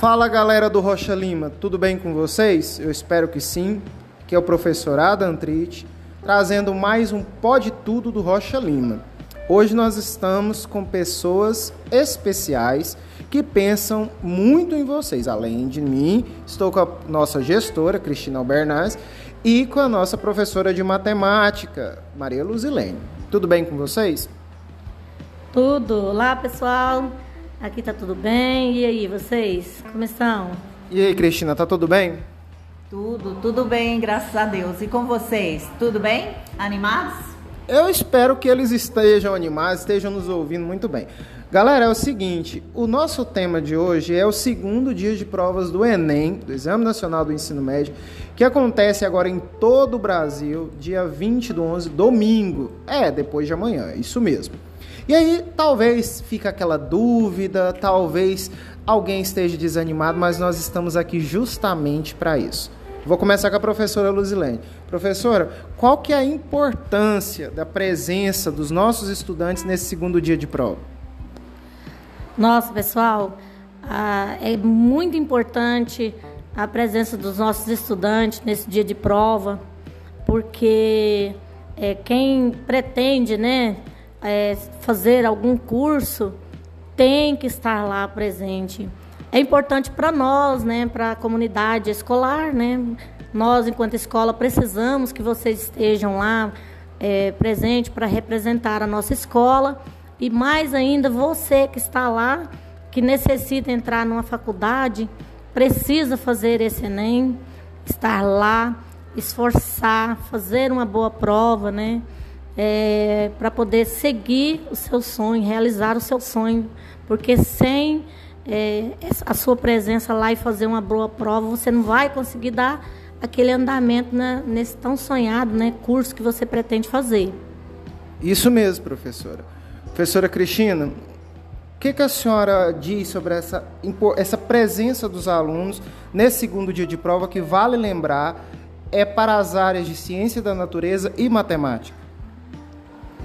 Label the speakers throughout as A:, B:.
A: Fala galera do Rocha Lima, tudo bem com vocês? Eu espero que sim. Que é o professor Adam Trite, trazendo mais um Pode Tudo do Rocha Lima. Hoje nós estamos com pessoas especiais que pensam muito em vocês. Além de mim, estou com a nossa gestora, Cristina Albernaz, e com a nossa professora de matemática, Maria Luzilene. Tudo bem com vocês?
B: Tudo. Olá, pessoal. Aqui tá tudo bem. E aí, vocês? Como estão?
A: E aí, Cristina, tá tudo bem?
C: Tudo, tudo bem, graças a Deus. E com vocês? Tudo bem? Animados?
A: Eu espero que eles estejam animados, estejam nos ouvindo muito bem. Galera, é o seguinte: o nosso tema de hoje é o segundo dia de provas do Enem, do Exame Nacional do Ensino Médio, que acontece agora em todo o Brasil, dia 20 do 11, domingo. É, depois de amanhã, isso mesmo. E aí, talvez fique aquela dúvida, talvez alguém esteja desanimado, mas nós estamos aqui justamente para isso. Vou começar com a professora Luzilene. Professora, qual que é a importância da presença dos nossos estudantes nesse segundo dia de prova?
B: Nossa, pessoal, é muito importante a presença dos nossos estudantes nesse dia de prova, porque é, quem pretende né, é, fazer algum curso tem que estar lá presente é importante para nós, né, para a comunidade escolar, né? Nós, enquanto escola, precisamos que vocês estejam lá é, presente para representar a nossa escola e mais ainda você que está lá, que necessita entrar numa faculdade, precisa fazer esse Enem, estar lá, esforçar, fazer uma boa prova, né? É, para poder seguir o seu sonho, realizar o seu sonho, porque sem é, a sua presença lá e fazer uma boa prova, você não vai conseguir dar aquele andamento né, nesse tão sonhado né, curso que você pretende fazer.
A: Isso mesmo, professora. Professora Cristina, o que, que, a senhora diz sobre essa, essa presença dos alunos nesse segundo dia de prova que, vale lembrar, é para as áreas de ciência da natureza e matemática?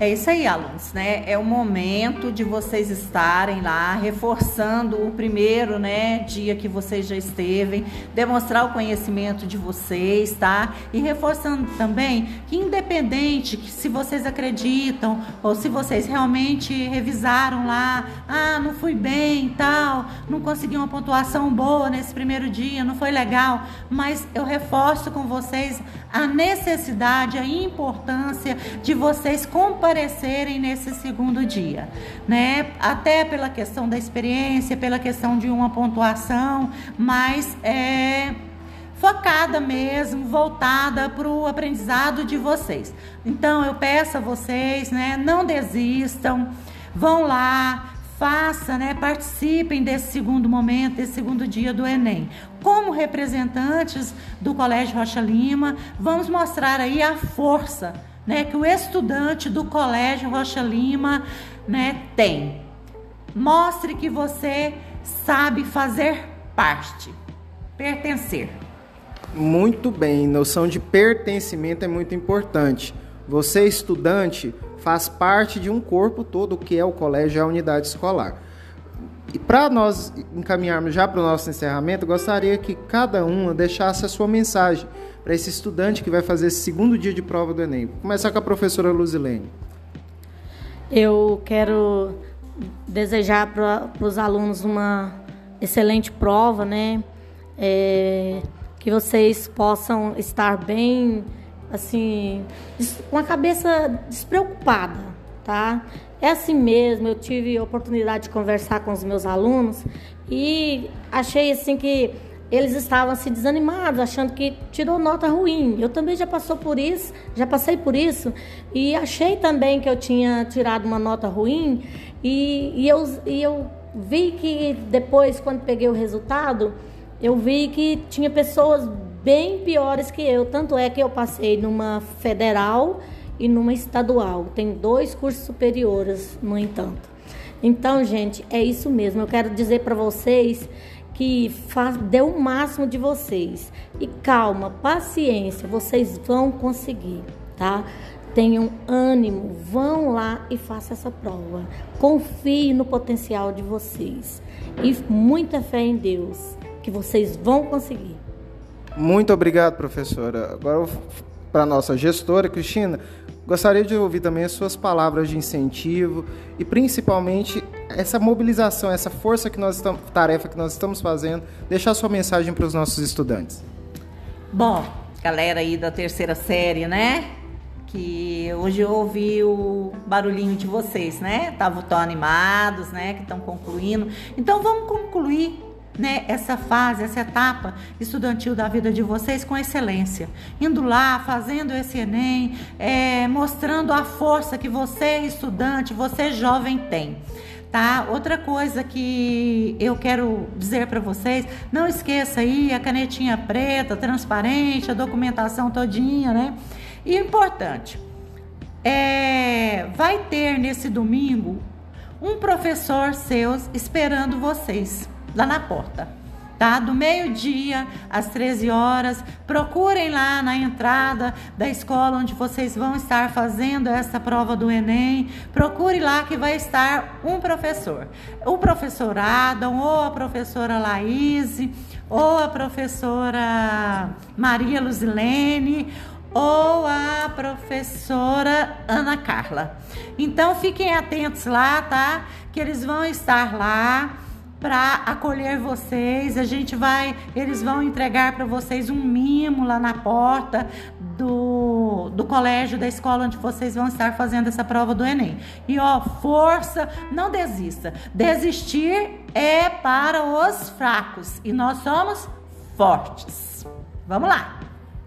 C: É isso aí, alunos, né? É o momento de vocês estarem lá, reforçando o primeiro, né, dia que vocês já esteve, demonstrar o conhecimento de vocês, tá? E reforçando também que independente que se vocês acreditam ou se vocês realmente revisaram lá, ah, não fui bem, tal, não consegui uma pontuação boa nesse primeiro dia, não foi legal, mas eu reforço com vocês a necessidade, a importância de vocês compartilharem comparecerem nesse segundo dia, né? Até pela questão da experiência, pela questão de uma pontuação, mas é focada mesmo, voltada para o aprendizado de vocês. Então eu peço a vocês, né? Não desistam, vão lá, faça, né, participem desse segundo momento, desse segundo dia do Enem. Como representantes do Colégio Rocha Lima, vamos mostrar aí a força né, que o estudante do Colégio Rocha Lima né, tem. Mostre que você sabe fazer parte, pertencer.
A: Muito bem, noção de pertencimento é muito importante. Você, estudante, faz parte de um corpo todo que é o colégio e a unidade escolar. E para nós encaminharmos já para o nosso encerramento, gostaria que cada uma deixasse a sua mensagem para esse estudante que vai fazer esse segundo dia de prova do Enem. Vou começar com a professora Luzilene.
B: Eu quero desejar para os alunos uma excelente prova, né? É, que vocês possam estar bem, assim, com a cabeça despreocupada, tá? É assim mesmo, eu tive a oportunidade de conversar com os meus alunos e achei assim que eles estavam se assim, desanimados, achando que tirou nota ruim. Eu também já passou por isso, já passei por isso e achei também que eu tinha tirado uma nota ruim e, e, eu, e eu vi que depois, quando peguei o resultado, eu vi que tinha pessoas bem piores que eu. Tanto é que eu passei numa federal e numa estadual. Tem dois cursos superiores, no entanto. Então, gente, é isso mesmo. Eu quero dizer para vocês que faz, dê o máximo de vocês. E calma, paciência, vocês vão conseguir, tá? tenham ânimo, vão lá e façam essa prova. Confie no potencial de vocês e muita fé em Deus, que vocês vão conseguir.
A: Muito obrigado, professora. Agora, para nossa gestora, Cristina, gostaria de ouvir também as suas palavras de incentivo e principalmente essa mobilização, essa força que nós estamos, tarefa que nós estamos fazendo, deixar sua mensagem para os nossos estudantes.
C: Bom, galera aí da terceira série, né? que hoje eu ouvi o barulhinho de vocês, né? Estavam tão animados, né? Que estão concluindo. Então vamos concluir né, essa fase, essa etapa estudantil da vida de vocês com excelência. Indo lá, fazendo esse Enem, é, mostrando a força que você, estudante, você jovem tem. Tá? Outra coisa que eu quero dizer para vocês, não esqueça aí a canetinha preta, transparente, a documentação todinha, né? E importante, é, vai ter nesse domingo um professor seus esperando vocês lá na porta. Tá? Do meio-dia às 13 horas, procurem lá na entrada da escola onde vocês vão estar fazendo essa prova do Enem. Procure lá que vai estar um professor. O professor Adam, ou a professora Laís, ou a professora Maria Luzilene, ou a professora Ana Carla. Então fiquem atentos lá, tá? Que eles vão estar lá para acolher vocês. A gente vai, eles vão entregar para vocês um mimo lá na porta do, do colégio, da escola onde vocês vão estar fazendo essa prova do Enem. E ó, força, não desista. Desistir é para os fracos e nós somos fortes. Vamos lá!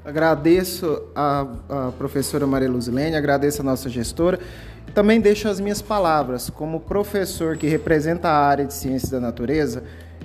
A: Agradeço a, a professora Maria Luzilene, agradeço a nossa gestora. Também deixo as minhas palavras como professor que representa a área de ciências da natureza.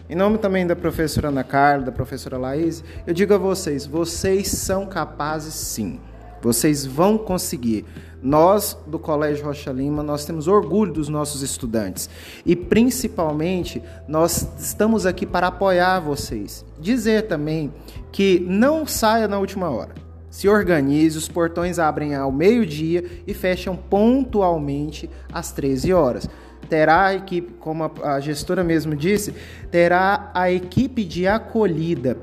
A: Em nome também da professora Ana Carla, da professora Laís, eu digo a vocês: vocês são capazes sim. Vocês vão conseguir. Nós do Colégio Rocha Lima, nós temos orgulho dos nossos estudantes e principalmente nós estamos aqui para apoiar vocês. Dizer também que não saia na última hora. Se organize, os portões abrem ao meio-dia e fecham pontualmente às 13 horas. Terá a equipe, como a gestora mesmo disse, terá a equipe de acolhida.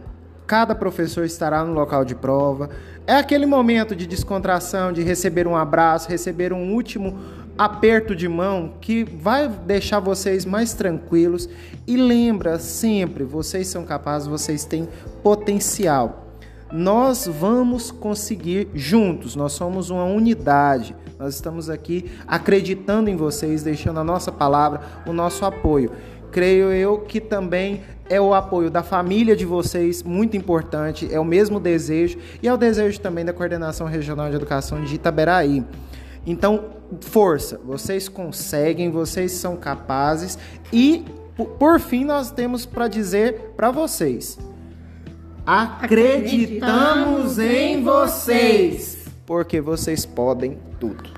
A: Cada professor estará no local de prova. É aquele momento de descontração, de receber um abraço, receber um último aperto de mão que vai deixar vocês mais tranquilos e lembra sempre, vocês são capazes, vocês têm potencial. Nós vamos conseguir juntos, nós somos uma unidade. Nós estamos aqui acreditando em vocês, deixando a nossa palavra, o nosso apoio. Creio eu que também é o apoio da família de vocês, muito importante, é o mesmo desejo e é o desejo também da Coordenação Regional de Educação de Itaberaí. Então, força, vocês conseguem, vocês são capazes e por fim nós temos para dizer para vocês: acreditamos em vocês, porque vocês podem tudo.